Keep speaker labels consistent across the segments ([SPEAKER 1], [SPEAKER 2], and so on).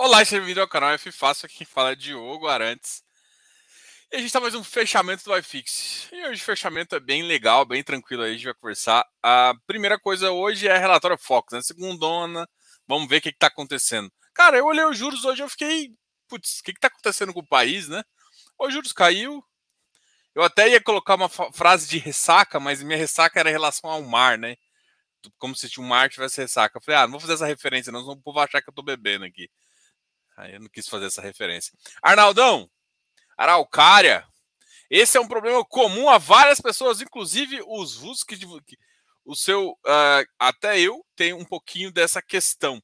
[SPEAKER 1] Olá, seja bem-vindo ao canal F Fácil, aqui quem fala é Diogo Arantes. E a gente está mais um fechamento do iFix. E hoje o fechamento é bem legal, bem tranquilo aí, a gente vai conversar. A primeira coisa hoje é relatório Fox, né? Segundona, vamos ver o que está acontecendo. Cara, eu olhei os juros hoje eu fiquei, putz, o que está acontecendo com o país, né? Os juros caiu. Eu até ia colocar uma frase de ressaca, mas minha ressaca era em relação ao mar, né? Como se um mar tivesse ressaca. Eu falei, ah, não vou fazer essa referência, não, senão o povo achar que eu tô bebendo aqui. Aí eu não quis fazer essa referência. Arnaldão, Araucária. Esse é um problema comum a várias pessoas, inclusive os VUS que, o seu uh, até eu tenho um pouquinho dessa questão.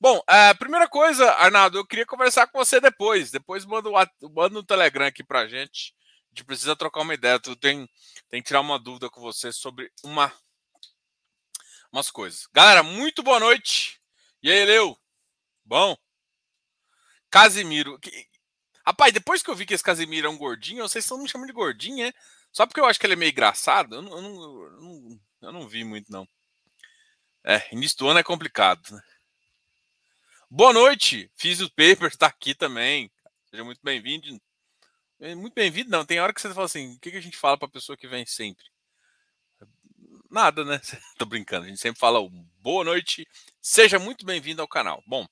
[SPEAKER 1] Bom, a uh, primeira coisa, Arnaldo, eu queria conversar com você depois. Depois manda, o, manda um Telegram aqui pra gente. A gente precisa trocar uma ideia. Tu tem, tem que tirar uma dúvida com você sobre uma umas coisas. Galera, muito boa noite. E aí, Leu? Bom? Casimiro. Que... Rapaz, depois que eu vi que esse Casimiro é um gordinho, vocês estão me chamando de gordinho, é? Só porque eu acho que ele é meio engraçado? Eu não, eu não, eu não, eu não vi muito, não. É, início do ano é complicado, né? Boa noite, fiz o paper, está aqui também. Seja muito bem-vindo. É, muito bem-vindo, não. Tem hora que você fala assim: o que, a gente fala para a pessoa que vem sempre? Nada, né? Tô brincando. A gente sempre fala boa noite, seja muito bem-vindo ao canal. Bom,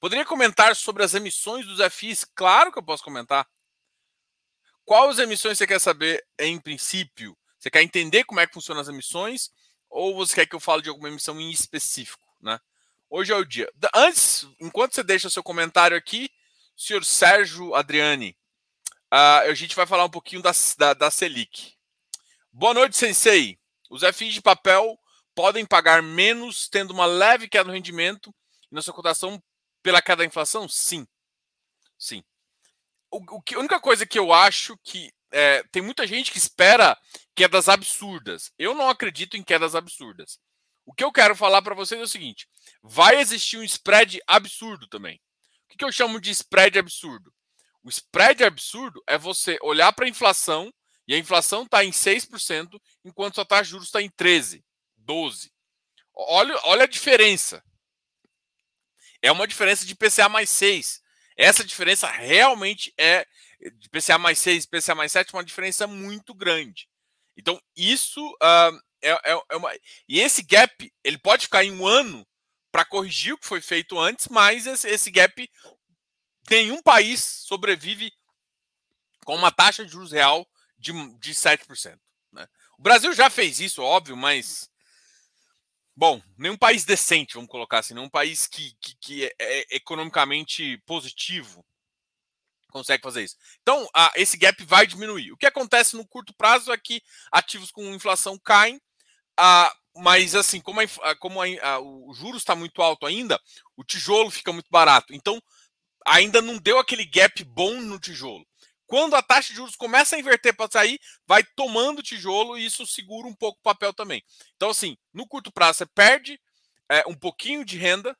[SPEAKER 1] Poderia comentar sobre as emissões dos FIs? Claro que eu posso comentar. Quais emissões você quer saber em princípio? Você quer entender como é que funcionam as emissões? Ou você quer que eu fale de alguma emissão em específico? Né? Hoje é o dia. Antes, enquanto você deixa seu comentário aqui, senhor Sérgio Adriani, uh, a gente vai falar um pouquinho da, da, da Selic. Boa noite, Sensei. Os FIs de papel podem pagar menos, tendo uma leve queda no rendimento e na sua cotação pela queda da inflação? Sim. Sim. O, o que, a única coisa que eu acho que é, tem muita gente que espera quedas absurdas. Eu não acredito em quedas absurdas. O que eu quero falar para vocês é o seguinte: vai existir um spread absurdo também. O que, que eu chamo de spread absurdo? O spread absurdo é você olhar para a inflação e a inflação está em 6%, enquanto a taxa de juros está em 13%, 12%. Olha, olha a diferença é uma diferença de PCA mais 6. Essa diferença realmente é de PCA mais 6 e PCA mais 7, uma diferença muito grande. Então, isso uh, é, é, é, uma. E esse gap, ele pode ficar em um ano para corrigir o que foi feito antes, mas esse, esse gap, nenhum país sobrevive com uma taxa de juros real de, de 7%. Né? O Brasil já fez isso, óbvio, mas Bom, nenhum país decente, vamos colocar assim, nenhum país que, que, que é, é economicamente positivo consegue fazer isso. Então, a, esse gap vai diminuir. O que acontece no curto prazo é que ativos com inflação caem, a, mas assim, como, a, como a, o juros está muito alto ainda, o tijolo fica muito barato. Então, ainda não deu aquele gap bom no tijolo. Quando a taxa de juros começa a inverter para sair, vai tomando tijolo e isso segura um pouco o papel também. Então, assim, no curto prazo, você perde é, um pouquinho de renda,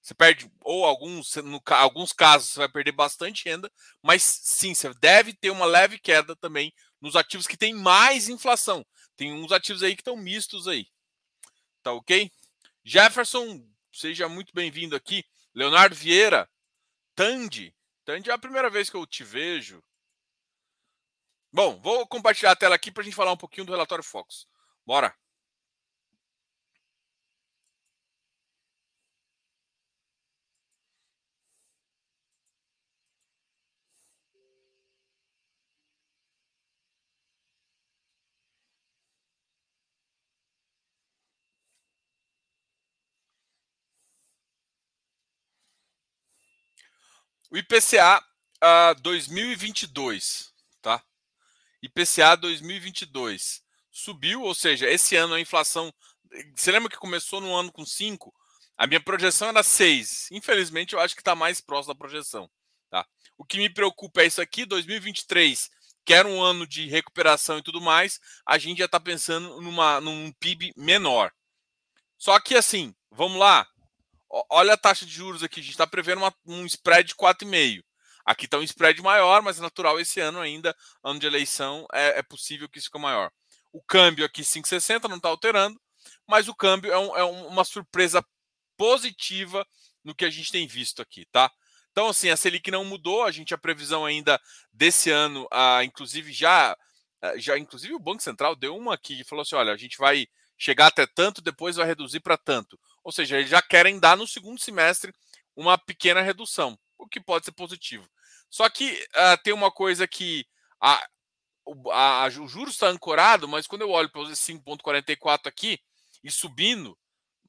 [SPEAKER 1] você perde, ou alguns, no, alguns casos, você vai perder bastante renda, mas sim, você deve ter uma leve queda também nos ativos que têm mais inflação. Tem uns ativos aí que estão mistos aí. Tá ok? Jefferson, seja muito bem-vindo aqui. Leonardo Vieira, Tandy. Tandy é a primeira vez que eu te vejo. Bom, vou compartilhar a tela aqui para a gente falar um pouquinho do relatório Fox. Bora! O IPCA uh, 2022 IPCA 2022 subiu, ou seja, esse ano a inflação. Você lembra que começou no ano com 5? A minha projeção era 6. Infelizmente, eu acho que está mais próximo da projeção. Tá? O que me preocupa é isso aqui: 2023, que era um ano de recuperação e tudo mais, a gente já está pensando numa, num PIB menor. Só que assim, vamos lá. Olha a taxa de juros aqui, a gente está prevendo uma, um spread de 4,5. Aqui está um spread maior, mas é natural esse ano ainda, ano de eleição, é, é possível que isso fique maior. O câmbio aqui 5,60 não está alterando, mas o câmbio é, um, é, uma surpresa positiva no que a gente tem visto aqui, tá? Então, assim, a Selic não mudou, a gente a previsão ainda desse ano, ah, inclusive já, já, inclusive o Banco Central deu uma aqui e falou assim: olha, a gente vai chegar até tanto, depois vai reduzir para tanto. Ou seja, eles já querem dar no segundo semestre uma pequena redução, o que pode ser positivo. Só que uh, tem uma coisa que a, a, a, o juros está ancorado, mas quando eu olho para os 5,44 aqui e subindo,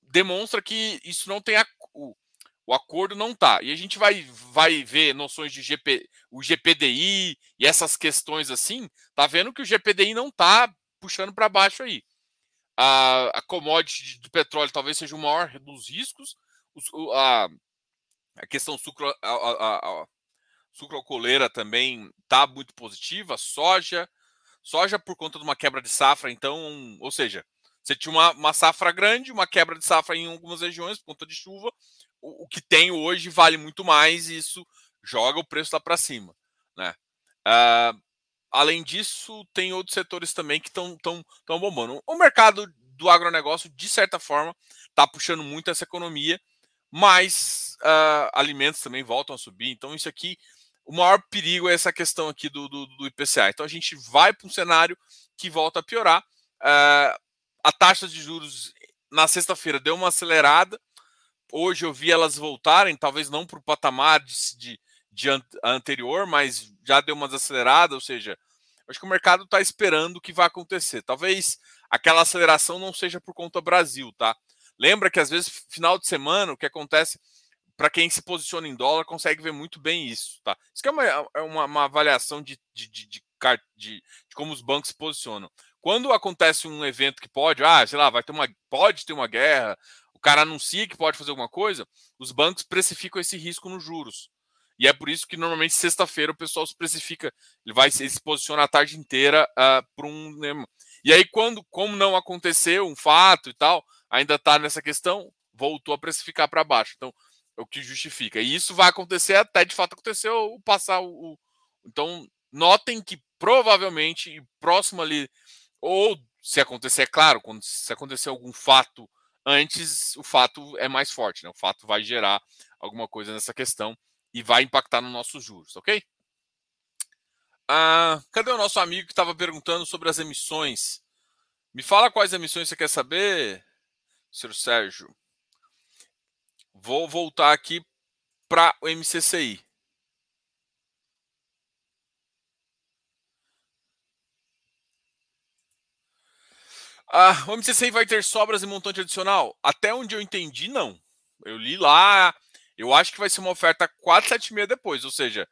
[SPEAKER 1] demonstra que isso não tem a, o, o acordo não tá. E a gente vai, vai ver noções de GP, o GPDI e essas questões assim, tá vendo que o GPDI não tá puxando para baixo aí. A, a commodity do petróleo talvez seja o maior dos riscos. a, a questão sucro, a, a, a, sucrocoleira também tá muito positiva. Soja, soja por conta de uma quebra de safra, então, ou seja, você tinha uma, uma safra grande, uma quebra de safra em algumas regiões por conta de chuva, o, que tem hoje vale muito mais e isso joga o preço lá para cima. Né? Uh, além disso, tem outros setores também que estão tão, tão bombando. O mercado do agronegócio, de certa forma, está puxando muito essa economia, mas uh, alimentos também voltam a subir. Então, isso aqui, o maior perigo é essa questão aqui do, do, do IPCA. Então, a gente vai para um cenário que volta a piorar. Uh, a taxa de juros na sexta-feira deu uma acelerada, Hoje eu vi elas voltarem, talvez não para o patamar de, de, de anterior, mas já deu uma desacelerada, ou seja, acho que o mercado está esperando o que vai acontecer. Talvez aquela aceleração não seja por conta Brasil, tá? Lembra que às vezes, final de semana, o que acontece, para quem se posiciona em dólar, consegue ver muito bem isso, tá? Isso que é uma, é uma, uma avaliação de, de, de, de, de como os bancos se posicionam. Quando acontece um evento que pode, ah, sei lá, vai ter uma, pode ter uma guerra, cara anuncia que pode fazer alguma coisa, os bancos precificam esse risco nos juros. E é por isso que normalmente sexta-feira o pessoal se precifica, ele vai ele se posiciona a tarde inteira uh, ah, para um. Né? E aí, quando, como não aconteceu um fato e tal, ainda está nessa questão, voltou a precificar para baixo. Então, é o que justifica. E isso vai acontecer até de fato acontecer o passar o. Então, notem que provavelmente próximo ali, ou se acontecer, é claro, quando se acontecer algum fato antes o fato é mais forte, né? O fato vai gerar alguma coisa nessa questão e vai impactar nos nossos juros, ok? Ah, cadê o nosso amigo que estava perguntando sobre as emissões? Me fala quais emissões você quer saber, senhor Sérgio. Vou voltar aqui para o MCCI. Ah, o MCCI vai ter sobras e montante adicional? Até onde eu entendi, não. Eu li lá, eu acho que vai ser uma oferta 476 depois, ou seja,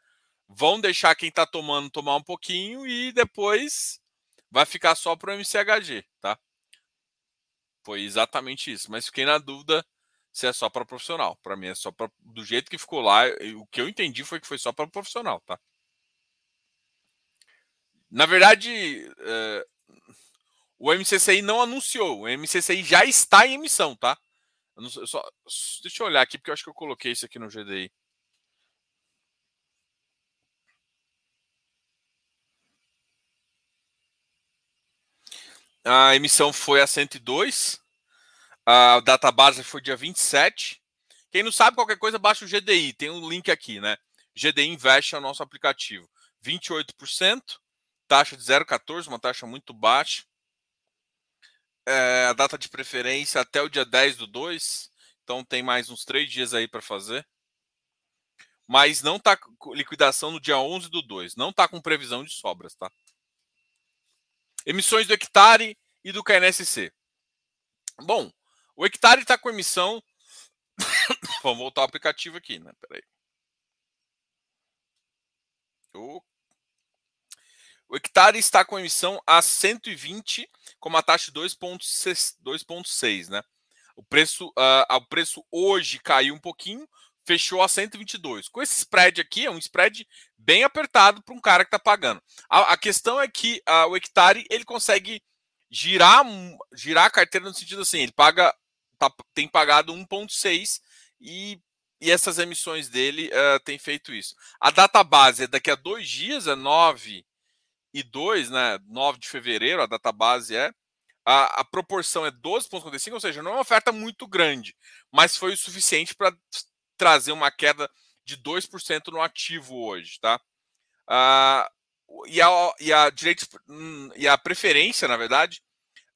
[SPEAKER 1] vão deixar quem está tomando tomar um pouquinho e depois vai ficar só para o MCHG, tá? Foi exatamente isso, mas fiquei na dúvida se é só para profissional. Para mim é só pra, do jeito que ficou lá, o que eu entendi foi que foi só para profissional, tá? Na verdade, eh, o MCCI não anunciou. O MCCI já está em emissão, tá? Eu só, deixa eu olhar aqui, porque eu acho que eu coloquei isso aqui no GDI. A emissão foi a 102. A database foi dia 27. Quem não sabe qualquer coisa, baixa o GDI. Tem um link aqui, né? GDI Invest é o nosso aplicativo. 28%, taxa de 0,14, uma taxa muito baixa é, a data de preferência até o dia 10 do 2, então tem mais uns três dias aí para fazer. Mas não tá liquidação no dia 11 do 2, não tá com previsão de sobras, tá? Emissões do hectare e do KNSC. Bom, o hectare está com emissão. Vamos voltar ao aplicativo aqui, né? Peraí. O o hectare está com emissão a 120, com uma taxa de 2,6, né? O preço, uh, o preço hoje caiu um pouquinho, fechou a 122. Com esse spread aqui, é um spread bem apertado para um cara que está pagando. A, a, questão é que uh, o hectare ele consegue girar, girar a carteira no sentido assim, ele paga, tá, tem pagado 1,6 e, e essas emissões dele uh, têm feito isso. A data base é daqui a dois dias, é 9 e 2, né, 9 de fevereiro, a data base é, a, a proporção é 12,55, ou seja, não é uma oferta muito grande, mas foi o suficiente para trazer uma queda de 2% no ativo hoje, tá? Uh, e, a, e, a direito, hum, e a preferência, na verdade,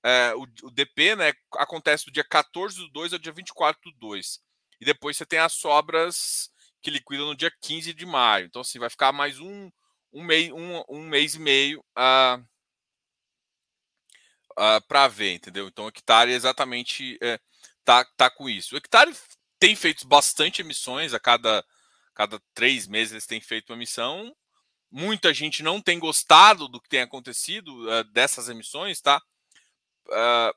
[SPEAKER 1] é, o, o, DP né, acontece do dia 14 do 2 ao dia 24 do 2. E depois você tem as sobras que liquidam no dia 15 de maio. Então, assim, vai ficar mais um, um, mês, um, um mês e meio uh, uh, para ver, entendeu? Então, o hectare exatamente é, tá, tá com isso. O hectare tem feito bastante emissões a cada, cada três meses eles têm feito uma emissão. Muita gente não tem gostado do que tem acontecido uh, dessas emissões, tá? Uh,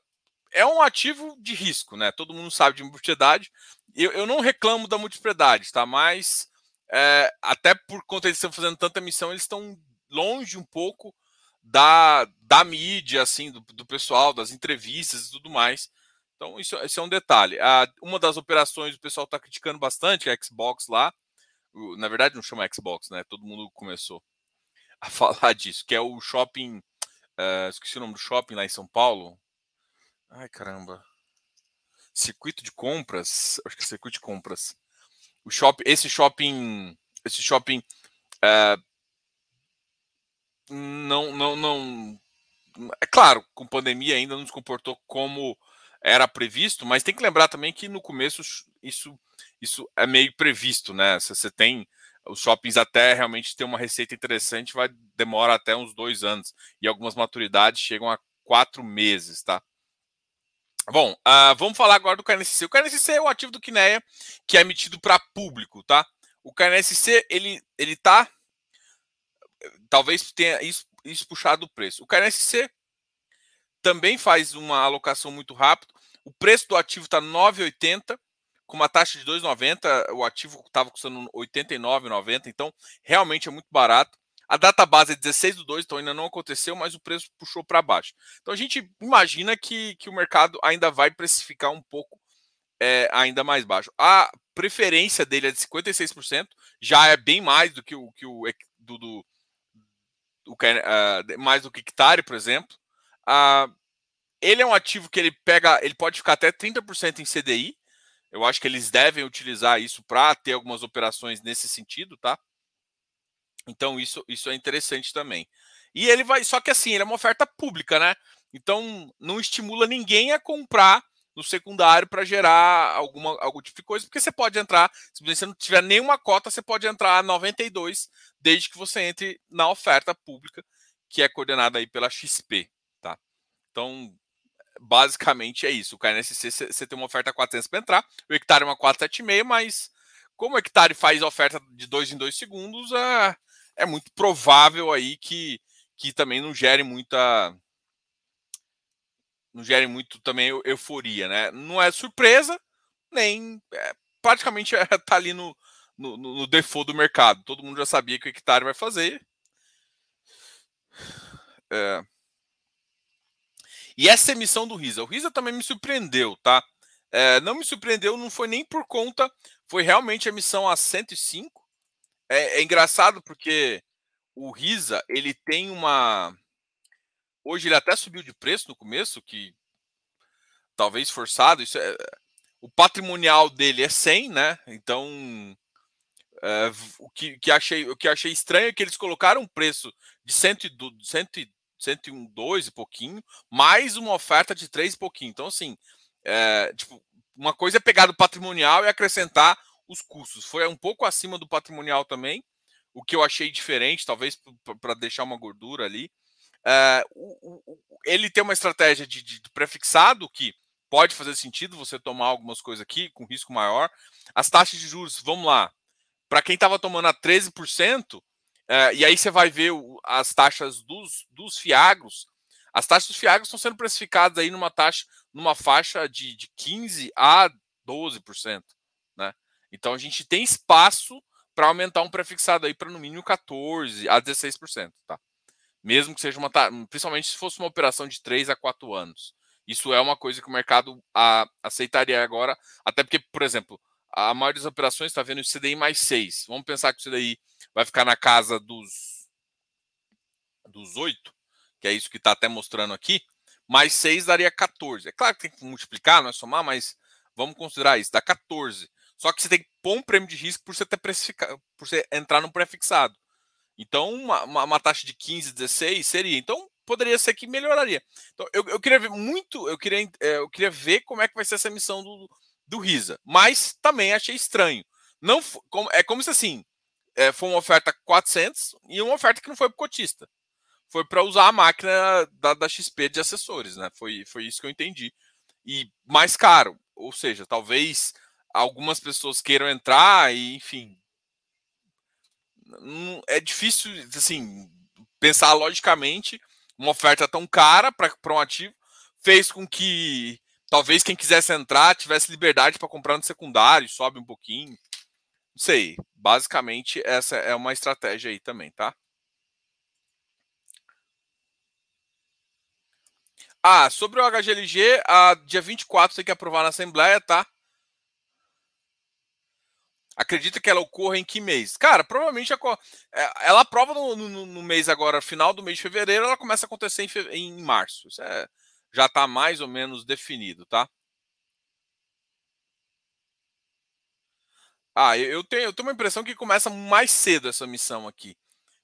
[SPEAKER 1] é um ativo de risco, né? Todo mundo sabe de multipropriedade. Eu, eu não reclamo da multipropriedade, tá? Mas é, até por conta de estão fazendo tanta emissão, eles estão longe um pouco da, da mídia, assim, do, do pessoal, das entrevistas e tudo mais. Então, isso, isso é um detalhe. A, uma das operações o pessoal está criticando bastante, a Xbox lá. Na verdade, não chama Xbox, né? Todo mundo começou a falar disso, que é o shopping. Uh, esqueci o nome do shopping lá em São Paulo. Ai, caramba. Circuito de compras. Acho que é circuito de compras. O shopping, esse shopping. Esse shopping. Uh, não, não, não. É claro, com pandemia ainda não se comportou como era previsto, mas tem que lembrar também que no começo isso, isso é meio previsto, né? Se você tem os shoppings até realmente ter uma receita interessante, vai demora até uns dois anos e algumas maturidades chegam a quatro meses, tá? Bom, uh, vamos falar agora do KNSC. O KNSC é o ativo do Kinea que é emitido para público, tá? O KNSC ele ele tá talvez tenha isso, isso puxado o preço. O KNSC também faz uma alocação muito rápido. O preço do ativo está 9,80 com uma taxa de 2,90. O ativo estava custando 89,90, então realmente é muito barato. A data base é 16 do 2, então ainda não aconteceu, mas o preço puxou para baixo. Então a gente imagina que, que o mercado ainda vai precificar um pouco é, ainda mais baixo. A preferência dele é de 56%, já é bem mais do que o, que o do, do, do uh, mais do que hectare, por exemplo. Uh, ele é um ativo que ele pega, ele pode ficar até 30% em CDI. Eu acho que eles devem utilizar isso para ter algumas operações nesse sentido, tá? Então isso, isso é interessante também. E ele vai, só que assim, ele é uma oferta pública, né? Então não estimula ninguém a comprar no secundário para gerar alguma, algum tipo de coisa, porque você pode entrar, se você não tiver nenhuma cota, você pode entrar a 92, desde que você entre na oferta pública, que é coordenada aí pela XP? Então, basicamente é isso. O KNSC você tem uma oferta 400 para entrar, o hectare é uma 476, mas como o hectare faz oferta de 2 em 2 segundos, é, é muito provável aí que, que também não gere muita não gere muito também euforia, né? Não é surpresa, nem é, praticamente é, tá ali no, no, no default do mercado. Todo mundo já sabia que o hectare vai fazer. É, e essa emissão do Risa, o Risa também me surpreendeu, tá? É, não me surpreendeu, não foi nem por conta, foi realmente a emissão a 105. É, é engraçado porque o Risa, ele tem uma. Hoje ele até subiu de preço no começo, que talvez forçado. Isso é... O patrimonial dele é 100, né? Então, é, o, que, que achei, o que achei estranho é que eles colocaram um preço de 100, 100, 102 e pouquinho, mais uma oferta de 3 e pouquinho. Então, assim, é, tipo, uma coisa é pegar do patrimonial e acrescentar os custos. Foi um pouco acima do patrimonial também, o que eu achei diferente, talvez para deixar uma gordura ali. É, o, o, ele tem uma estratégia de, de, de prefixado que pode fazer sentido você tomar algumas coisas aqui com risco maior. As taxas de juros, vamos lá. Para quem estava tomando a 13%, é, e aí você vai ver o, as taxas dos, dos fiagros. As taxas dos fiagros estão sendo precificadas aí numa taxa, numa faixa de, de 15 a 12%. Né? Então a gente tem espaço para aumentar um prefixado aí para no mínimo 14 a 16%. Tá? Mesmo que seja uma principalmente se fosse uma operação de 3 a 4 anos. Isso é uma coisa que o mercado a, aceitaria agora, até porque, por exemplo, a maioria das operações está vendo o CDI mais 6. Vamos pensar que o CDI vai ficar na casa dos, dos 8, que é isso que está até mostrando aqui. Mais 6 daria 14. É claro que tem que multiplicar, não é somar, mas vamos considerar isso, dá 14. Só que você tem que pôr um prêmio de risco por você ter precificado, por você entrar no pré-fixado. Então, uma, uma, uma, taxa de 15, 16 seria. Então, poderia ser que melhoraria. Então, eu, eu queria ver muito, eu queria, é, eu queria ver como é que vai ser essa emissão do, do Risa. Mas também achei estranho. Não, é como se assim, é, foi uma oferta 400 e uma oferta que não foi para cotista. Foi para usar a máquina da, da XP de assessores, né? Foi, foi isso que eu entendi. E mais caro, ou seja, talvez algumas pessoas queiram entrar e, enfim, é difícil, assim, pensar logicamente uma oferta tão cara para um ativo fez com que talvez quem quisesse entrar tivesse liberdade para comprar no secundário, sobe um pouquinho. Sei. Basicamente, essa é uma estratégia aí também, tá? Ah, sobre o HGLG, a dia 24 tem que aprovar na Assembleia, tá? Acredita que ela ocorra em que mês? Cara, provavelmente é, ela aprova no, no, no mês agora, final do mês de fevereiro, ela começa a acontecer em, em março. Isso é, já está mais ou menos definido, tá? Ah, eu tenho, eu tenho uma impressão que começa mais cedo essa missão aqui.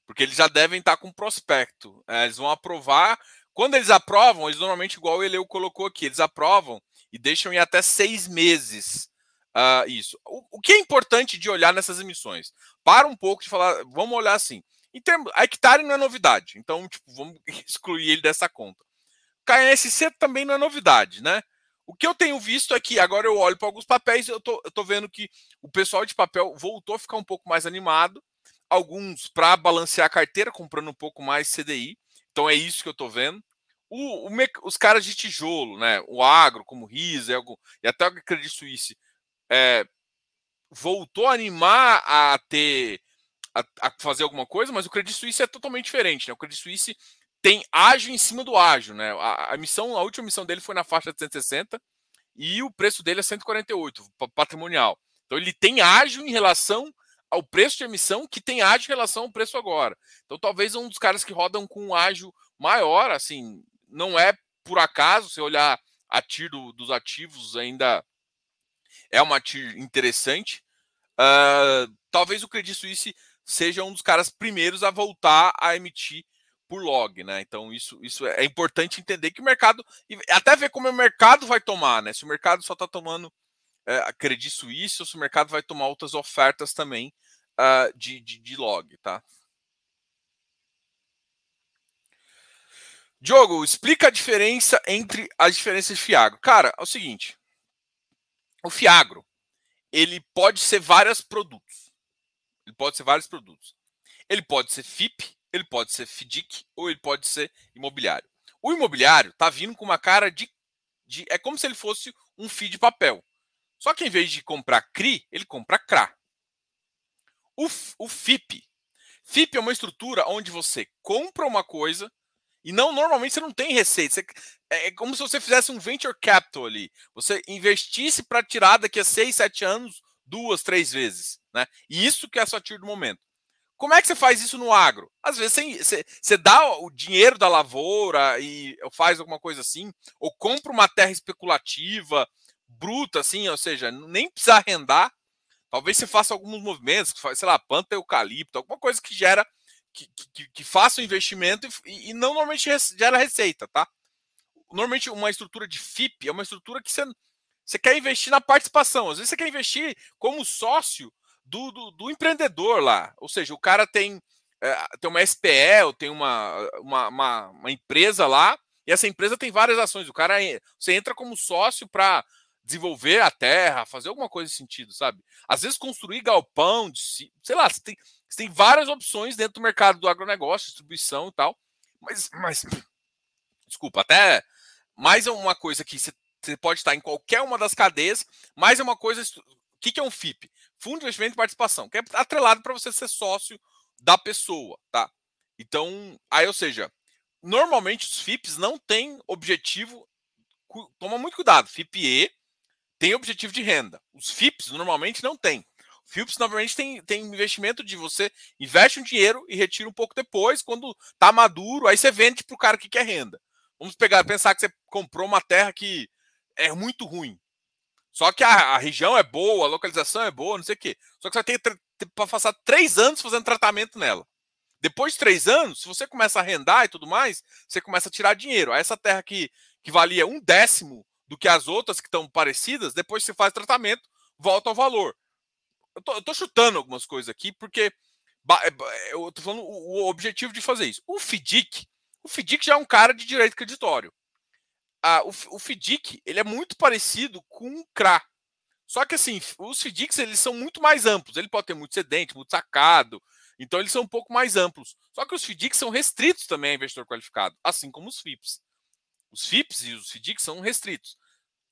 [SPEAKER 1] Porque eles já devem estar com prospecto. É, eles vão aprovar. Quando eles aprovam, eles normalmente, igual o Eleu colocou aqui, eles aprovam e deixam em até seis meses Uh, isso. O, o, que é importante de olhar nessas emissões? Para um pouco de falar, vamos olhar assim. Em termos, a hectare não é novidade, então tipo, vamos excluir ele dessa conta. KNSC também não é novidade, né? O que eu tenho visto é que agora eu olho para alguns papéis, eu tô, eu tô vendo que o pessoal de papel voltou a ficar um pouco mais animado. Alguns para balancear a carteira, comprando um pouco mais CDI. Então é isso que eu tô vendo. O, o, os caras de tijolo, né? O agro, como Risa e até o Credit Suisse, é, voltou a animar a ter a, a, fazer alguma coisa, mas o Credit Suisse é totalmente diferente. Né? O Credit Suisse tem ágio em cima do ágio. Né? A, a, missão, a última missão dele foi na faixa de 160 e o preço dele é 148, patrimonial. Então ele tem ágio em relação ao preço de emissão que tem ágio em relação ao preço agora. Então talvez um dos caras que rodam com um ágio maior, assim, não é por acaso, se olhar a tiro dos ativos ainda é uma TIR interessante. Uh, talvez o Credit Suisse seja um dos caras primeiros a voltar a emitir por log, né? Então isso, isso é importante entender que o mercado até ver como o mercado vai tomar, né? Se o mercado só está tomando é, a Credit Suisse ou se o mercado vai tomar outras ofertas também uh, de, de, de log, tá? Diogo, explica a diferença entre as diferenças de Fiagro. Cara, é o seguinte. O Fiagro, ele pode ser vários produtos. Ele pode ser vários produtos. Ele pode ser FIP, ele pode ser FDIC ou ele pode ser imobiliário. O imobiliário está vindo com uma cara de, de, É como se ele fosse um FII de papel. Só que em vez de comprar CRI, ele compra CRA. O, o FIP. FIP é uma estrutura onde você compra uma coisa e não, normalmente você não tem receita. Você, é, é como se você fizesse um venture capital ali. Você investisse para tirar daqui a seis, sete anos duas, três vezes. Né? E isso que é a sua tiro do momento. Como é que você faz isso no agro? Às vezes você, você, dá o dinheiro da lavoura e faz alguma coisa assim, ou compra uma terra especulativa, bruta, assim, ou seja, nem precisa arrendar. Talvez você faça alguns movimentos, sei lá, planta eucalipto, alguma coisa que gera que, que, que faça o investimento e, e, não normalmente gera receita, tá? Normalmente uma estrutura de FIP é uma estrutura que você, você quer investir na participação. Às vezes você quer investir como sócio do, do, do empreendedor lá. Ou seja, o cara tem, é, tem uma SPE, ou tem uma, uma, uma, uma empresa lá, e essa empresa tem várias ações. O cara você entra como sócio para desenvolver a terra, fazer alguma coisa nesse sentido, sabe? Às vezes construir galpão, sei lá, você tem, você tem várias opções dentro do mercado do agronegócio, distribuição e tal. Mas, mas desculpa, até mais é uma coisa que você, você pode estar em qualquer uma das cadeias, mais é uma coisa. O que, que é um FIP? Fundo de Investimento e Participação, que é atrelado para você ser sócio da pessoa, tá? Então, aí, ou seja, normalmente os FIPs não têm objetivo. Toma muito cuidado. FIPE tem objetivo de renda. Os FIPs normalmente não têm. FIPS normalmente tem, tem investimento de você investe um dinheiro e retira um pouco depois, quando tá maduro, aí você vende para o cara que quer renda. Vamos pegar, pensar que você comprou uma terra que é muito ruim. Só que a, a, região é boa, a localização é boa, não sei o quê. Só que você vai ter, para passar três anos fazendo tratamento nela. Depois de três anos, se você começa a arrendar e tudo mais, você começa a tirar dinheiro. Essa terra que, que valia um décimo do que as outras que estão parecidas, depois que você faz tratamento, volta ao valor. Eu tô, eu tô chutando algumas coisas aqui, porque é, eu tô falando o, o objetivo de fazer isso. O FIDIC, o FIDIC já é um cara de direito creditório o, o FDIC ele é muito parecido com o CRA. Só que assim, os FDICs eles são muito mais amplos. Ele pode ter muito sedente, muito sacado. Então eles são um pouco mais amplos. Só que os FDICs são restritos também a investidor qualificado, assim como os FIPS. Os FIPS e os FDICs são restritos.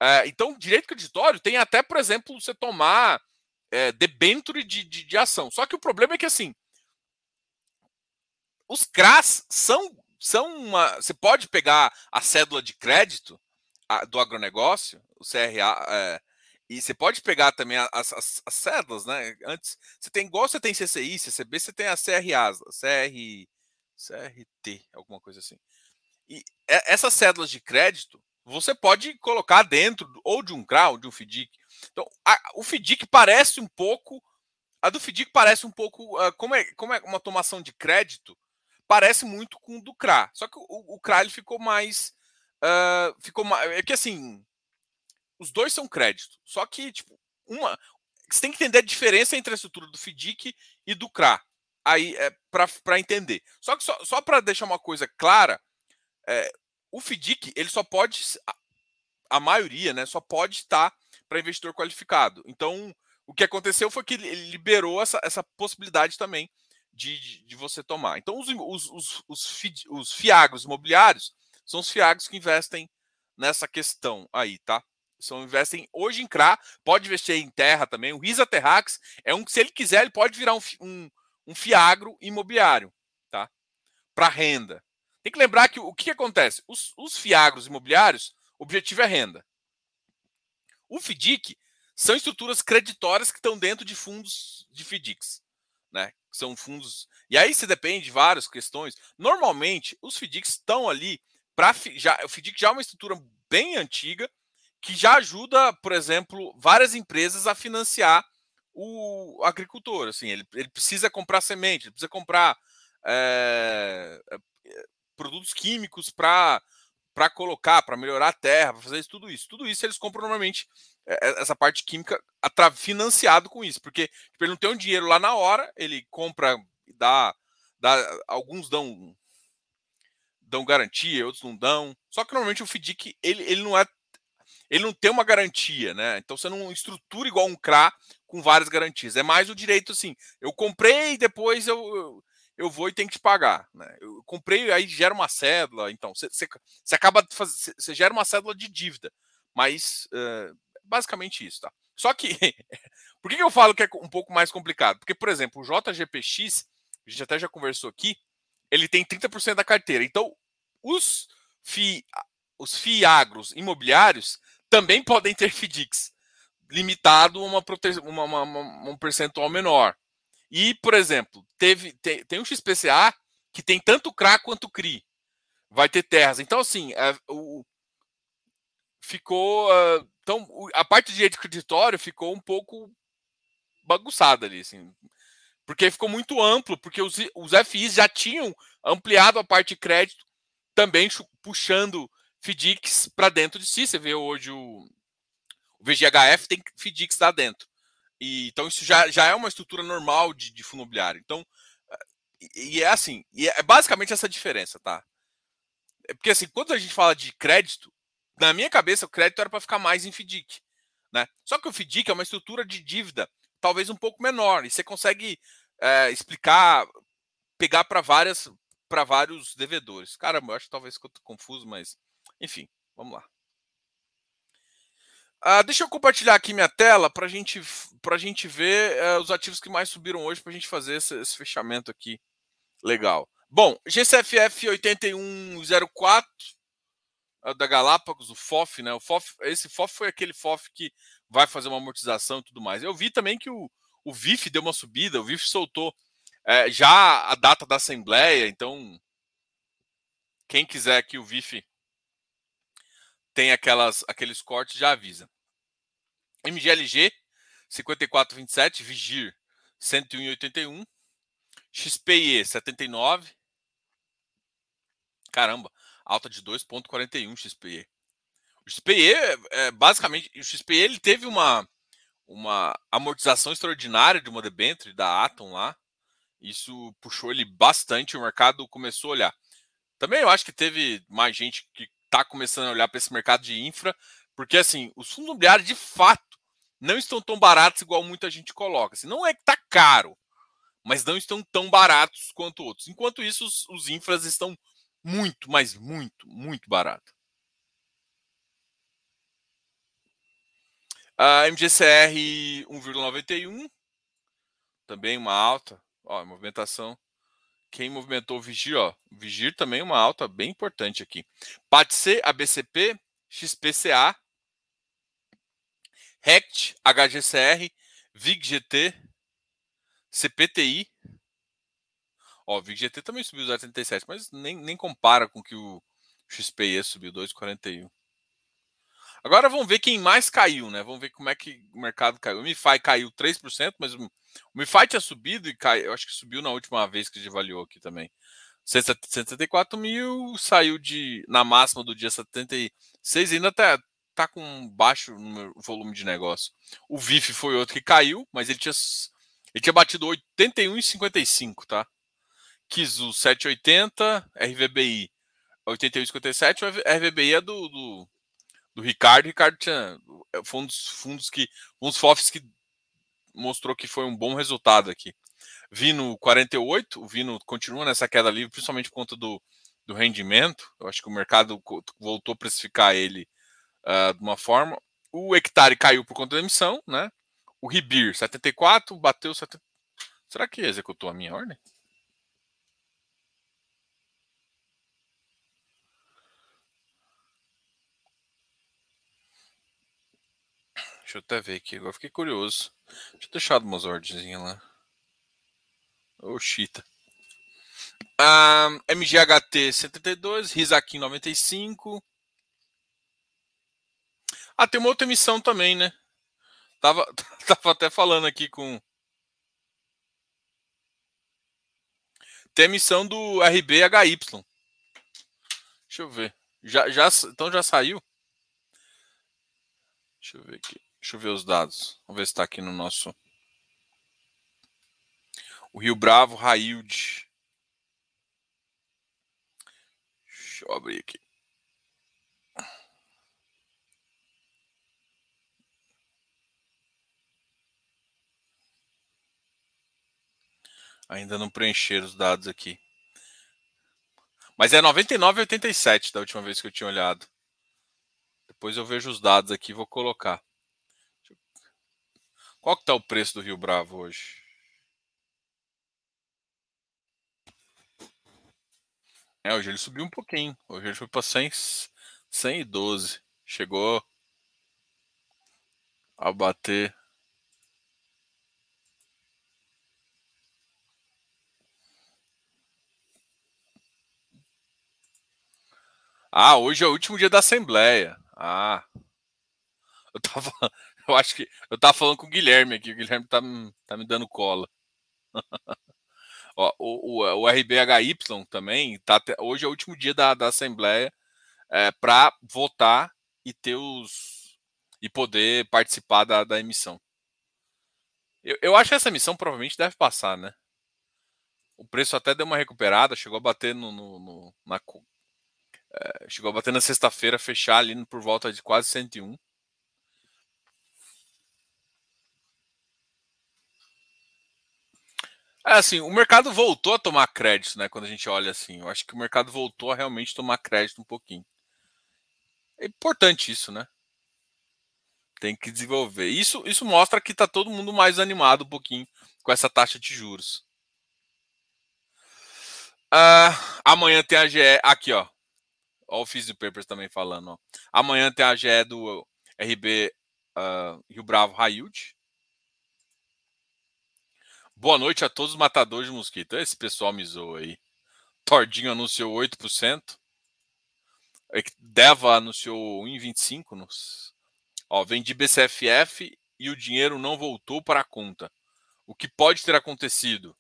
[SPEAKER 1] É, então, direito creditório tem até, por exemplo, você tomar é, debênture de, de, de ação. Só que o problema é que assim, os CRAs são são uma. Você pode pegar a cédula de crédito do agronegócio, o CRA, é, e você pode pegar também as, as, as, cédulas, né? Antes, você tem igual você tem CCI, CCB, você tem a CRA, CR, CRT, alguma coisa assim. E essas cédulas de crédito, você pode colocar dentro ou de um CRA ou de um FDIC. Então, a, o FDIC parece um pouco. A do FDIC parece um pouco. Uh, como, é, como é uma tomação de crédito, parece muito com o do CRA. Só que o, o CRA ele ficou mais. Uh, ficou mais. É que assim. Os dois são crédito. Só que, tipo, uma. Você tem que entender a diferença entre a estrutura do FDIC e do CRA. Aí é para entender. Só que só, só para deixar uma coisa clara, é, o FDIC ele só pode. A maioria, né? Só pode estar para investidor qualificado. Então, o que aconteceu foi que ele liberou essa, essa possibilidade também de, de você tomar. Então, os, os, os, os, fi, os fiagros imobiliários são os fiagros que investem nessa questão aí, tá? São investem hoje em CRA, pode investir em terra também. O Risa Terrax é um que, se ele quiser, ele pode virar um, um, um fiagro imobiliário, tá? Para renda. Tem que lembrar que o que, que acontece? Os, os fiagros imobiliários, o objetivo é renda. O FDIC são estruturas creditórias que estão dentro de fundos de FDICs, né? São fundos. E aí se depende de várias questões. Normalmente, os FDICs estão ali para. O FDIC já é uma estrutura bem antiga que já ajuda, por exemplo, várias empresas a financiar o agricultor. Assim, ele, ele precisa comprar semente, ele precisa comprar é, produtos químicos para colocar, para melhorar a terra, para fazer isso, tudo isso. Tudo isso eles compram normalmente essa parte química financiado com isso, porque tipo, ele não tem um dinheiro lá na hora, ele compra, dá, dá alguns dão dão garantia, outros não dão. Só que normalmente o FDIC ele, ele não é ele não tem uma garantia, né? Então você não estrutura igual um CRA com várias garantias. É mais o direito assim, eu comprei e depois eu, eu vou e tenho que te pagar. Né? Eu comprei, aí gera uma cédula, então você, você, você acaba fazer, você gera uma cédula de dívida, mas uh, basicamente isso, tá? Só que, por que, eu falo que é um pouco mais complicado? Porque, por exemplo, o JGPX, a gente até já conversou aqui, ele tem 30% da carteira. Então, os, FI, os FIAGROS imobiliários também podem ter FDICs, limitado a uma, uma, uma, uma, um percentual menor. E, por exemplo, teve, tem, tem um XPCA que tem tanto CRA quanto CRI. Vai ter terras. Então, assim, é, o, ficou. Uh, então, a parte de direito creditório ficou um pouco bagunçada ali, assim. Porque ficou muito amplo, porque os, os FIs já tinham ampliado a parte de crédito, também puxando FDICs para dentro de si. Você vê hoje o, o VGHF tem FDICs lá dentro. E, então isso já, já é uma estrutura normal de, de fundo imobiliário. Então, e, e é assim, e é basicamente essa diferença, tá? É porque assim, quando a gente fala de crédito, na minha cabeça o crédito era para ficar mais em FDIC, né? Só que o FDIC é uma estrutura de dívida talvez um pouco menor e você consegue é, explicar, pegar para várias para vários devedores. Caramba, eu acho que talvez ficou confuso, mas enfim, vamos lá. Uh, deixa eu compartilhar aqui minha tela para gente, a gente ver uh, os ativos que mais subiram hoje para a gente fazer esse, esse, fechamento aqui. Legal. Bom, GCFF 8104 uh, da Galápagos, o FOF, né? O FOF, esse FOF foi aquele FOF que vai fazer uma amortização e tudo mais. Eu vi também que o, o VIF deu uma subida, o VIF soltou é, já a data da Assembleia, então quem quiser que o VIF tem aquelas, aqueles cortes, já avisa. MGLG 54,27, Vigir 101,81, XPE 79. Caramba, alta de 2,41 XPE. O XPE, é, basicamente, o XPE ele teve uma, uma amortização extraordinária de uma debenture da Atom lá. Isso puxou ele bastante, o mercado começou a olhar. Também eu acho que teve mais gente que está começando a olhar para esse mercado de infra, porque assim, os fundos imobiliários de fato não estão tão baratos igual muita gente coloca. Assim, não é que está caro, mas não estão tão baratos quanto outros. Enquanto isso, os, os infras estão muito, mas muito, muito baratos. A MGCR 1,91, também uma alta, ó, movimentação. Quem movimentou o Vigir, ó, Vigir também uma alta bem importante aqui. PATC, ABCP, XPCA, RECT, HGCR, VIGGT, CPTI. Ó, o VIGGT também subiu 0,87, mas nem, nem compara com que o XPE subiu 2,41. Agora vamos ver quem mais caiu, né? Vamos ver como é que o mercado caiu. O MiFi caiu 3%, mas o MiFi tinha subido e caiu, eu acho que subiu na última vez que a gente avaliou aqui também. 174 mil, saiu de na máxima do dia 76, ainda tá, tá com baixo volume de negócio. O VIF foi outro que caiu, mas ele tinha, ele tinha batido 81,55, tá? Kizu 780, RVBI 81,57, o RVBI é do, do do Ricardo. Ricardo tinha, é, foi dos fundos que, dos FOFs que mostrou que foi um bom resultado aqui. Vino 48, o Vino continua nessa queda livre, principalmente por conta do, do rendimento. Eu acho que o mercado voltou a precificar ele uh, de uma forma. O hectare caiu por conta da emissão, né? O Ribir 74 bateu 70. Será que executou a minha ordem? Deixa eu até ver aqui. Agora fiquei curioso. Deixa eu deixar umas ordens lá. Ô, oh, chita. Um, MGHT 72, Risakin 95. Ah, tem uma outra emissão também, né? Tava, tava até falando aqui com. Tem a emissão do RBHY. Deixa eu ver. Já, já, então já saiu? Deixa eu ver aqui. Deixa eu ver os dados. Vamos ver se está aqui no nosso. O Rio Bravo, Railde. Deixa eu abrir aqui. Ainda não preencheram os dados aqui. Mas é 99,87 da última vez que eu tinha olhado. Depois eu vejo os dados aqui e vou colocar. Qual que tá o preço do Rio Bravo hoje? É, hoje ele subiu um pouquinho. Hoje ele foi para 100, 112. Chegou a bater. Ah, hoje é o último dia da Assembleia. Ah. Eu tava, eu acho que eu tava falando com o Guilherme aqui, o Guilherme tá, tá me dando cola. Ó, o, o, o, RBHY também, tá, hoje é o último dia da, da Assembleia é, para votar e ter os. e poder participar da, da emissão. Eu, eu acho que essa emissão provavelmente deve passar, né? O preço até deu uma recuperada, chegou a bater no, no, no na, é, chegou a bater na sexta-feira, fechar ali por volta de quase 101. É assim, o mercado voltou a tomar crédito, né? Quando a gente olha assim, eu acho que o mercado voltou a realmente tomar crédito um pouquinho. É importante isso, né? Tem que desenvolver. Isso, isso mostra que está todo mundo mais animado um pouquinho com essa taxa de juros. Uh, amanhã tem a GE. Aqui, ó. Ó, o Fizzy Papers também falando. Ó. Amanhã tem a GE do RB uh, ah, Rio Bravo High Yield. Boa noite a todos os matadores de mosquito. Esse pessoal me zoou aí. Tordinho anunciou 8%. Deva anunciou 1,25%. Ó, vendi BCFF e o dinheiro não voltou para a conta. O que pode ter acontecido?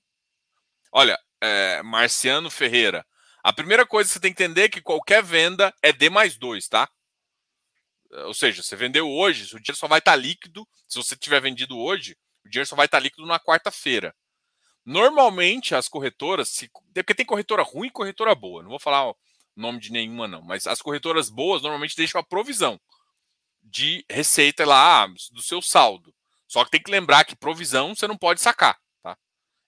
[SPEAKER 1] Olha, é, Marciano Ferreira. A primeira coisa que você tem que entender é que qualquer venda é D mais 2, tá? Ou seja, você vendeu hoje, o dinheiro só vai estar tá líquido. Se você tiver vendido hoje, o dinheiro só vai estar líquido na quarta-feira. Normalmente, as corretoras, se, porque tem corretora ruim e corretora boa. Não vou falar o nome de nenhuma, não. Mas as corretoras boas normalmente deixam a provisão de receita lá do seu saldo. Só que tem que lembrar que provisão você não pode sacar. Tá?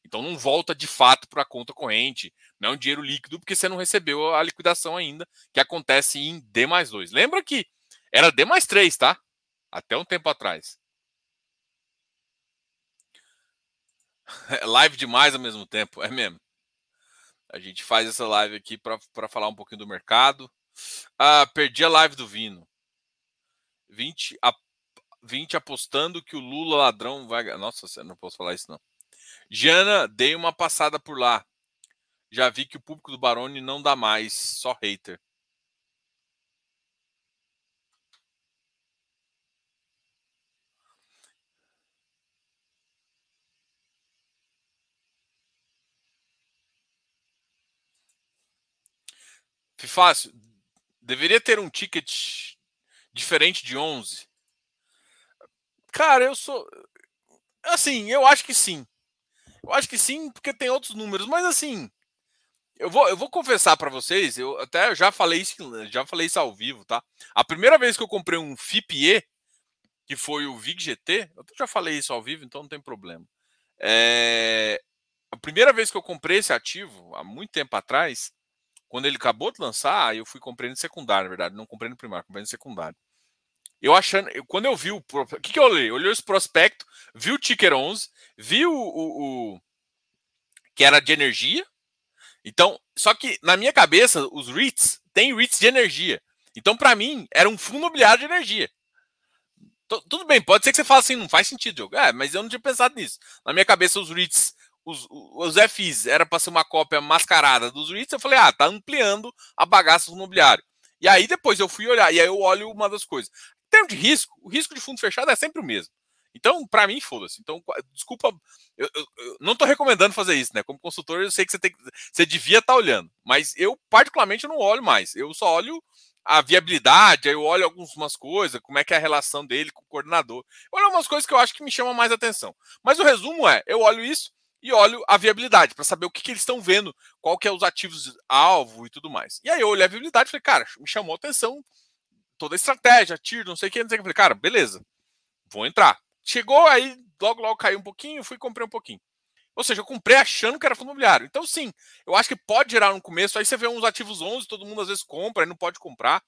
[SPEAKER 1] Então não volta de fato para a conta corrente. Não é um dinheiro líquido porque você não recebeu a liquidação ainda, que acontece em D mais 2. Lembra que era D mais 3, tá? Até um tempo atrás. live demais ao mesmo tempo, é mesmo. A gente faz essa live aqui para falar um pouquinho do mercado. Ah, perdi a live do Vino. 20, a, 20 apostando que o Lula ladrão vai. Nossa, não posso falar isso não. Jana, dei uma passada por lá. Já vi que o público do Barone não dá mais, só hater. Fácil. Deveria ter um ticket diferente de 11. Cara, eu sou. Assim, eu acho que sim. Eu acho que sim, porque tem outros números, mas assim. Eu vou, eu vou confessar para vocês, eu até já falei isso, já falei isso ao vivo, tá? A primeira vez que eu comprei um FIPE, que foi o VIG GT, eu já falei isso ao vivo, então não tem problema. É, a primeira vez que eu comprei esse ativo, há muito tempo atrás, quando ele acabou de lançar, eu fui comprei secundário, na verdade, não comprei no primário, comprei no secundário. Eu achando, eu, quando eu vi o. O que, que eu olhei? Olhei esse prospecto, vi o Ticker 11, vi o, o, o, que era de energia. Então, só que na minha cabeça, os REITs têm REITs de energia. Então, para mim, era um fundo imobiliário de energia. T tudo bem, pode ser que você fale assim, não faz sentido, jogo. É, mas eu não tinha pensado nisso. Na minha cabeça, os REITs os, os FIs era para ser uma cópia mascarada dos REITs, eu falei, ah, tá ampliando a bagaça do imobiliário. E aí depois eu fui olhar, e aí eu olho uma das coisas. Em termos de risco, o risco de fundo fechado é sempre o mesmo. Então, para mim, foda-se. Então, desculpa, eu, eu, eu não estou recomendando fazer isso, né? Como consultor, eu sei que você, tem, você devia estar tá olhando, mas eu, particularmente, não olho mais. Eu só olho a viabilidade, aí eu olho algumas coisas, como é que é a relação dele com o coordenador. Eu olho algumas coisas que eu acho que me chamam mais atenção. Mas o resumo é, eu olho isso, e olho a viabilidade para saber o que, que eles estão vendo, qual que é os ativos alvo e tudo mais. E aí eu olhei a viabilidade e falei, cara, me chamou a atenção toda a estratégia, tiro, não sei o que, não sei o que. Falei, cara, beleza, vou entrar. Chegou aí, logo, logo caiu um pouquinho, fui e comprei um pouquinho. Ou seja, eu comprei achando que era fundo imobiliário. Então, sim, eu acho que pode gerar no começo. Aí você vê uns ativos 11, todo mundo às vezes compra, aí não pode comprar.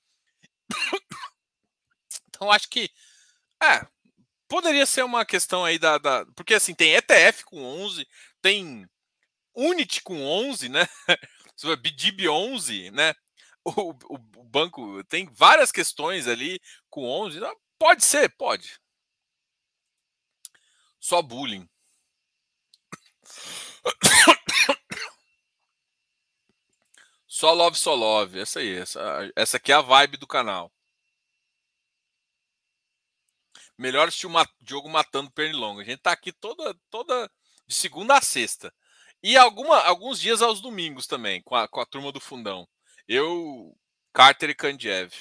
[SPEAKER 1] então, acho que, é, poderia ser uma questão aí da, da, Porque assim, tem ETF com 11, tem Unity com 11, né? BDIB 11, né? O, o, o, banco tem várias questões ali com 11. Pode ser, pode. Só bullying. Só love, só love. Essa aí, essa, essa aqui é a vibe do canal. Melhor assistir o jogo matando pernilongo. A gente tá aqui toda, toda de segunda a sexta. E alguma, alguns dias aos domingos também, com a, com a turma do fundão. Eu, Carter e Kandiev.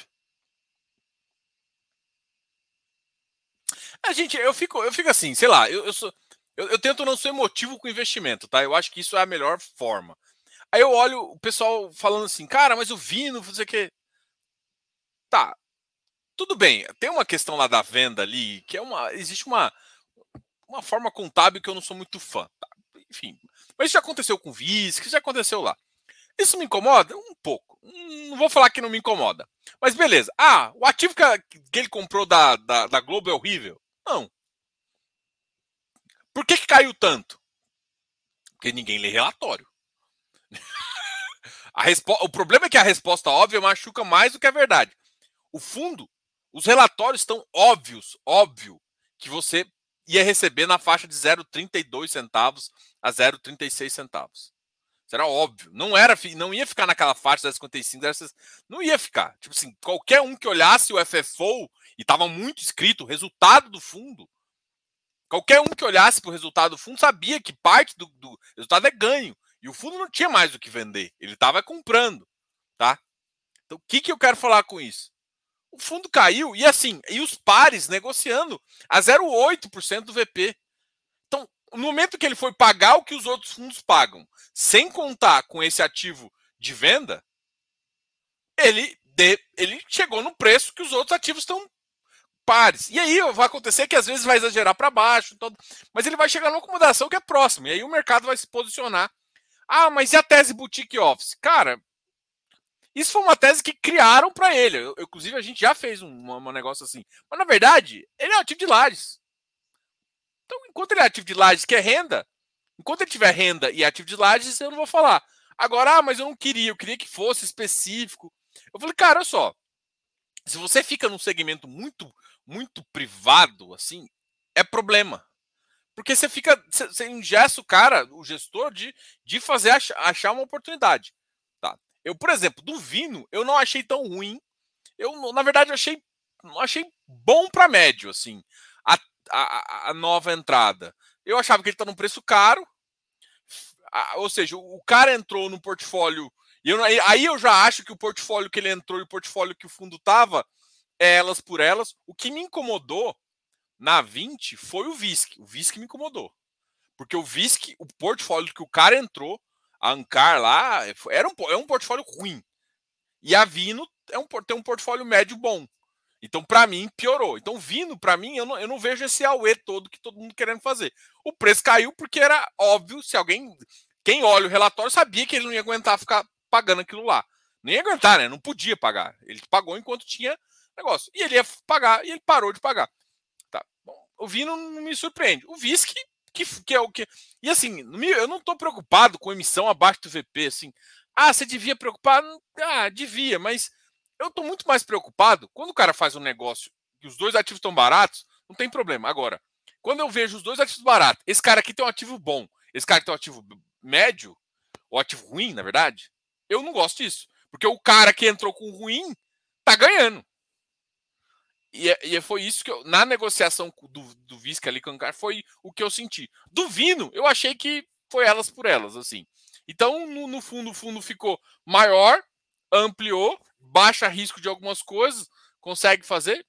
[SPEAKER 1] A gente, eu fico, eu fico assim, sei lá, eu, eu sou. Eu, eu, tento não ser emotivo com investimento, tá? Eu acho que isso é a melhor forma. Aí eu olho o pessoal falando assim, cara, mas o Vino, não sei o quê. Tá, tudo bem, tem uma questão lá da venda ali, que é uma. Existe uma, uma forma contábil que eu não sou muito fã. Tá? Enfim. Mas isso já aconteceu com VISC, isso já aconteceu lá. Isso me incomoda? Um pouco. Não vou falar que não me incomoda. Mas beleza. Ah, o ativo que, que ele comprou da, da, da, Globo é horrível? Não. Por que, que caiu tanto? Porque ninguém lê relatório. a respo... O problema é que a resposta óbvia machuca mais do que a verdade. O fundo os relatórios estão óbvios, óbvio, que você ia receber na faixa de 0,32 centavos a 0,36 centavos. Era óbvio. Não era, não ia ficar naquela faixa das 55, dessas, não ia ficar. Tipo assim, qualquer um que olhasse o FFO e estava muito escrito o resultado do fundo, qualquer um que olhasse para o resultado do fundo sabia que parte do, do, resultado é ganho. E o fundo não tinha mais o que vender. Ele estava comprando, tá? Então, o que, que eu quero falar com isso? O fundo caiu e assim, e os pares negociando a 0,8% do VP. Então, no momento que ele foi pagar o que os outros fundos pagam, sem contar com esse ativo de venda, ele, de, ele chegou no preço que os outros ativos estão pares. E aí vai acontecer que às vezes vai exagerar para baixo, todo, mas ele vai chegar numa acomodação que é próxima. E aí o mercado vai se posicionar. Ah, mas e a tese boutique office? Cara, isso foi uma tese que criaram para ele. Eu, inclusive, a gente já fez um, um, negócio assim. Mas, na verdade, ele é ativo de lajes. Então, enquanto ele é ativo de lajes, que é renda, enquanto ele tiver renda e ativo de lajes, eu não vou falar. Agora, ah, mas eu não queria, eu queria que fosse específico. Eu falei, cara, olha só. Se você fica num segmento muito, muito privado, assim, é problema. Porque você fica, você ingessa o cara, o gestor, de, de fazer achar uma oportunidade. Eu, por exemplo, do Vino, eu não achei tão ruim. Eu, na verdade, achei, achei bom para médio, assim a, a, nova entrada. Eu achava que ele está num preço caro, ou seja, o cara entrou no portfólio. E eu, aí eu já acho que o portfólio que ele entrou e o portfólio que o fundo tava é elas por elas. O que me incomodou na 20 foi o VISC. O VISC me incomodou. Porque o VISC, o portfólio que o cara entrou, a Ancar lá, era um, é um portfólio ruim. E a Vino é um, tem um portfólio médio bom. Então, para mim, piorou. Então, vindo, para mim, eu não, eu não vejo esse AUE todo que todo mundo querendo fazer. O preço caiu porque era óbvio, se alguém. Quem olha o relatório sabia que ele não ia aguentar ficar pagando aquilo lá. Nem ia aguentar, né? Não podia pagar. Ele pagou enquanto tinha negócio. E ele ia pagar e ele parou de pagar. Tá. Bom, o Vino não me surpreende. O VISC, que, que é o que. E assim, eu não estou preocupado com emissão abaixo do VP. Assim, ah, você devia preocupar? Ah, devia, mas eu estou muito mais preocupado quando o cara faz um negócio e os dois ativos estão baratos, não tem problema. Agora, quando eu vejo os dois ativos baratos, esse cara aqui tem um ativo bom, esse cara aqui tem um ativo médio, ou ativo ruim, na verdade, eu não gosto disso. Porque o cara que entrou com ruim tá ganhando. E, é, e é, foi isso que eu, na negociação do, do Visca ali com o foi o que eu senti. Do Vino, eu achei que foi elas por elas, assim. Então, no, no fundo, o fundo ficou maior, ampliou, baixa risco de algumas coisas, consegue fazer.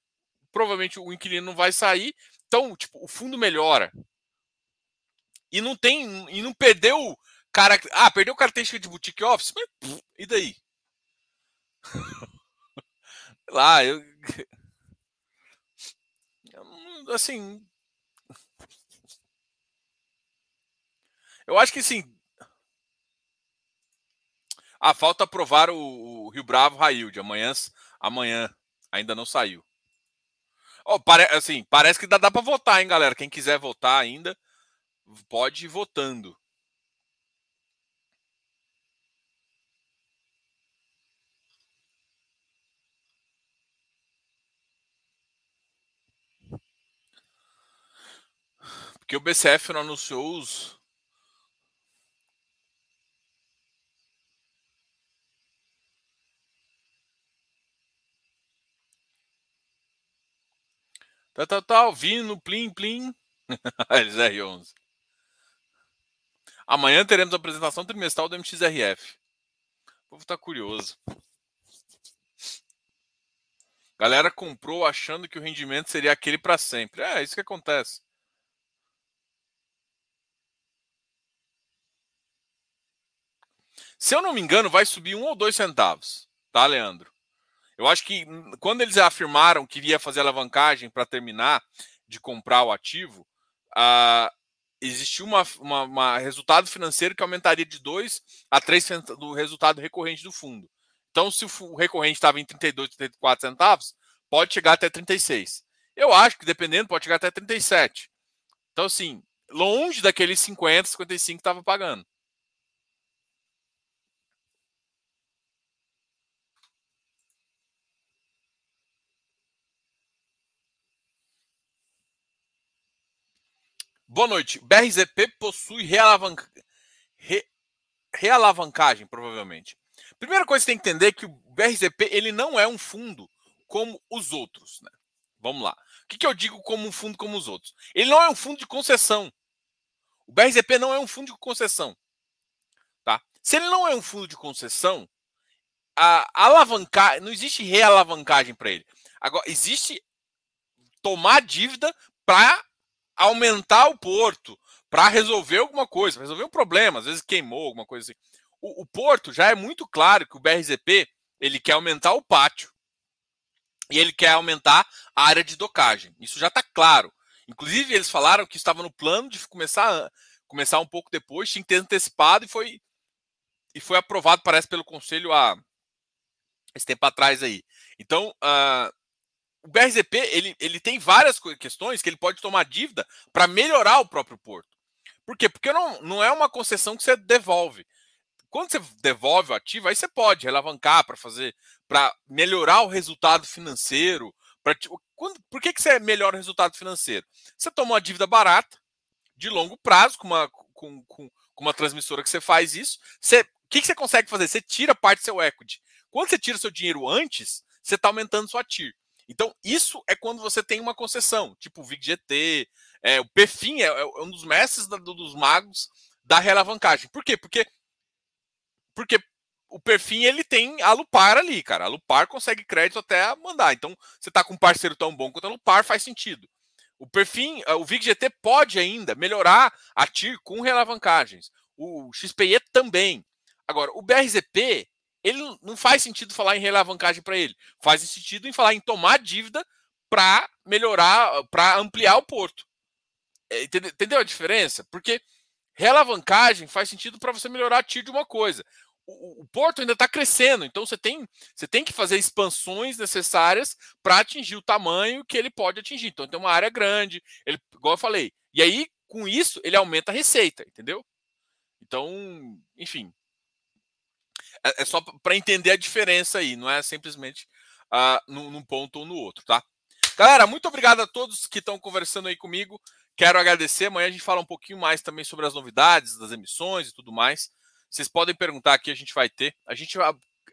[SPEAKER 1] Provavelmente o inquilino não vai sair. Então, tipo, o fundo melhora. E não tem. E não perdeu cara. Ah, perdeu característica de boutique office? Mas, e daí? Lá, eu. Assim. Eu acho que sim, ah, falta aprovar o, o Rio Bravo Railde. Amanhã, amanhã ainda não saiu. Oh, pare, assim, parece que dá, dá para votar, hein, galera? Quem quiser votar ainda, pode ir votando. Porque o BCF não anunciou os, Tá, tá, tá, vindo, plim, plim. LR11. Amanhã teremos a apresentação trimestral do MXRF. O povo tá curioso. Galera comprou achando que o rendimento seria aquele para sempre. É, isso que acontece. Se eu não me engano, vai subir um ou dois centavos, tá, Leandro? Eu acho que hum, quando eles afirmaram que iria fazer alavancagem para terminar de comprar o ativo, uh, existiu uma, resultado financeiro que aumentaria de 2 a 3 do resultado recorrente do fundo. Então, se o recorrente estava em 32, 34 centavos, pode chegar até 36. Eu acho que, dependendo, pode chegar até 37. Então, assim, longe daqueles 50, 55 que estava pagando. Boa noite. BRZP possui realavanca... Re... realavancagem, provavelmente. Primeira coisa que você tem que entender é que o BRZP ele não é um fundo como os outros. Né? Vamos lá. O que, que eu digo como um fundo como os outros? Ele não é um fundo de concessão. O BRZP não é um fundo de concessão. Tá? Se ele não é um fundo de concessão, a alavancar, não existe realavancagem para ele. Agora, existe tomar dívida para aumentar o porto, para resolver alguma coisa, resolver um problema, às vezes queimou alguma coisa assim. O, o, porto já é muito claro que o BRZP ele quer aumentar o pátio e ele quer aumentar a área de docagem. Isso já está claro. Inclusive, eles falaram que estava no plano de começar, começar um pouco depois, tinha que ter antecipado e foi, e foi aprovado, parece, pelo conselho há esse tempo atrás aí. Então, uh, o BRZP ele, ele tem várias questões que ele pode tomar dívida para melhorar o próprio porto. Por quê? Porque não, não é uma concessão que você devolve. Quando você devolve o ativo, aí você pode relavancar para fazer, para melhorar o resultado financeiro. Pra, quando, por que, que você melhora o resultado financeiro? Você toma uma dívida barata, de longo prazo, com uma, com, com, com uma transmissora que você faz isso. O que, que você consegue fazer? Você tira parte do seu equity. Quando você tira seu dinheiro antes, você está aumentando sua TIR. Então, isso é quando você tem uma concessão, tipo o VIGGT, é, o PFIM é, é, um dos mestres da, dos magos da realavancagem. Por quê? Porque, porque o PFIM ele tem a Lupar ali, cara. A Lupar consegue crédito até mandar. Então, você está com um parceiro tão bom quanto a Lupar, faz sentido. O PFIM, o VIGGT pode ainda melhorar a TIR com realavancagens. O XPE também. Agora, o BRZP, ele não faz sentido falar em realavancagem para ele. Faz sentido em falar em tomar dívida para melhorar, para ampliar o porto. É, entendeu a diferença? Porque realavancagem faz sentido para você melhorar a TIR de uma coisa. O, o porto ainda está crescendo, então você tem, você tem que fazer expansões necessárias para atingir o tamanho que ele pode atingir. Então tem uma área grande, ele, igual eu falei. E aí, com isso, ele aumenta a receita, entendeu? Então, enfim, é, é só para entender a diferença aí, não é simplesmente uh, num, num ponto ou no outro, tá? Galera, muito obrigado a todos que estão conversando aí comigo. Quero agradecer. Amanhã a gente fala um pouquinho mais também sobre as novidades das emissões e tudo mais. Vocês podem perguntar aqui, a gente vai ter. A gente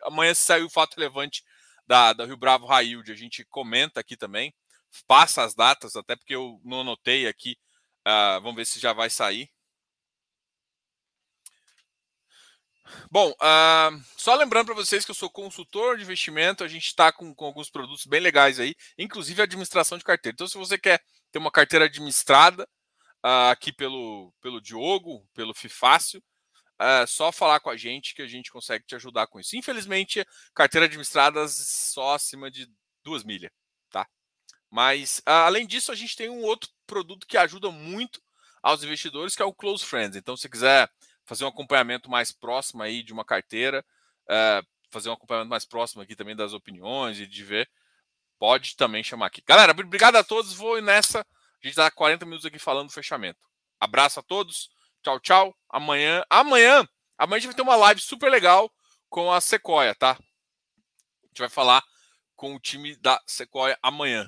[SPEAKER 1] amanhã se sair o fato relevante da, da Rio Bravo Railde, a gente comenta aqui também. Passa as datas, até porque eu não anotei aqui. Uh, vamos ver se já vai sair. Bom, uh, só lembrando para vocês que eu sou consultor de investimento, a gente está com, com, alguns produtos bem legais aí, inclusive administração de carteira. Então, se você quer ter uma carteira administrada uh, aqui pelo, pelo Diogo, pelo Fifácio, é só falar com a gente que a gente consegue te ajudar com isso. Infelizmente, carteira administrada só acima de duas milhas, tá? Mas, uh, além disso, a gente tem um outro produto que ajuda muito aos investidores, que é o Close Friends. Então, se quiser fazer um acompanhamento mais próximo aí de uma carteira, uh, fazer um acompanhamento mais próximo aqui também das opiniões e de ver, pode também chamar aqui. Galera, obrigado a todos. Vou nessa. A gente está 40 minutos aqui falando do fechamento. Abraço a todos. Tchau, tchau. Amanhã, amanhã, amanhã a gente vai ter uma live super legal com a Sequoia, tá? A gente vai falar com o time da Sequoia amanhã.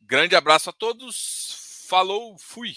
[SPEAKER 1] Grande abraço a todos. Falou, fui.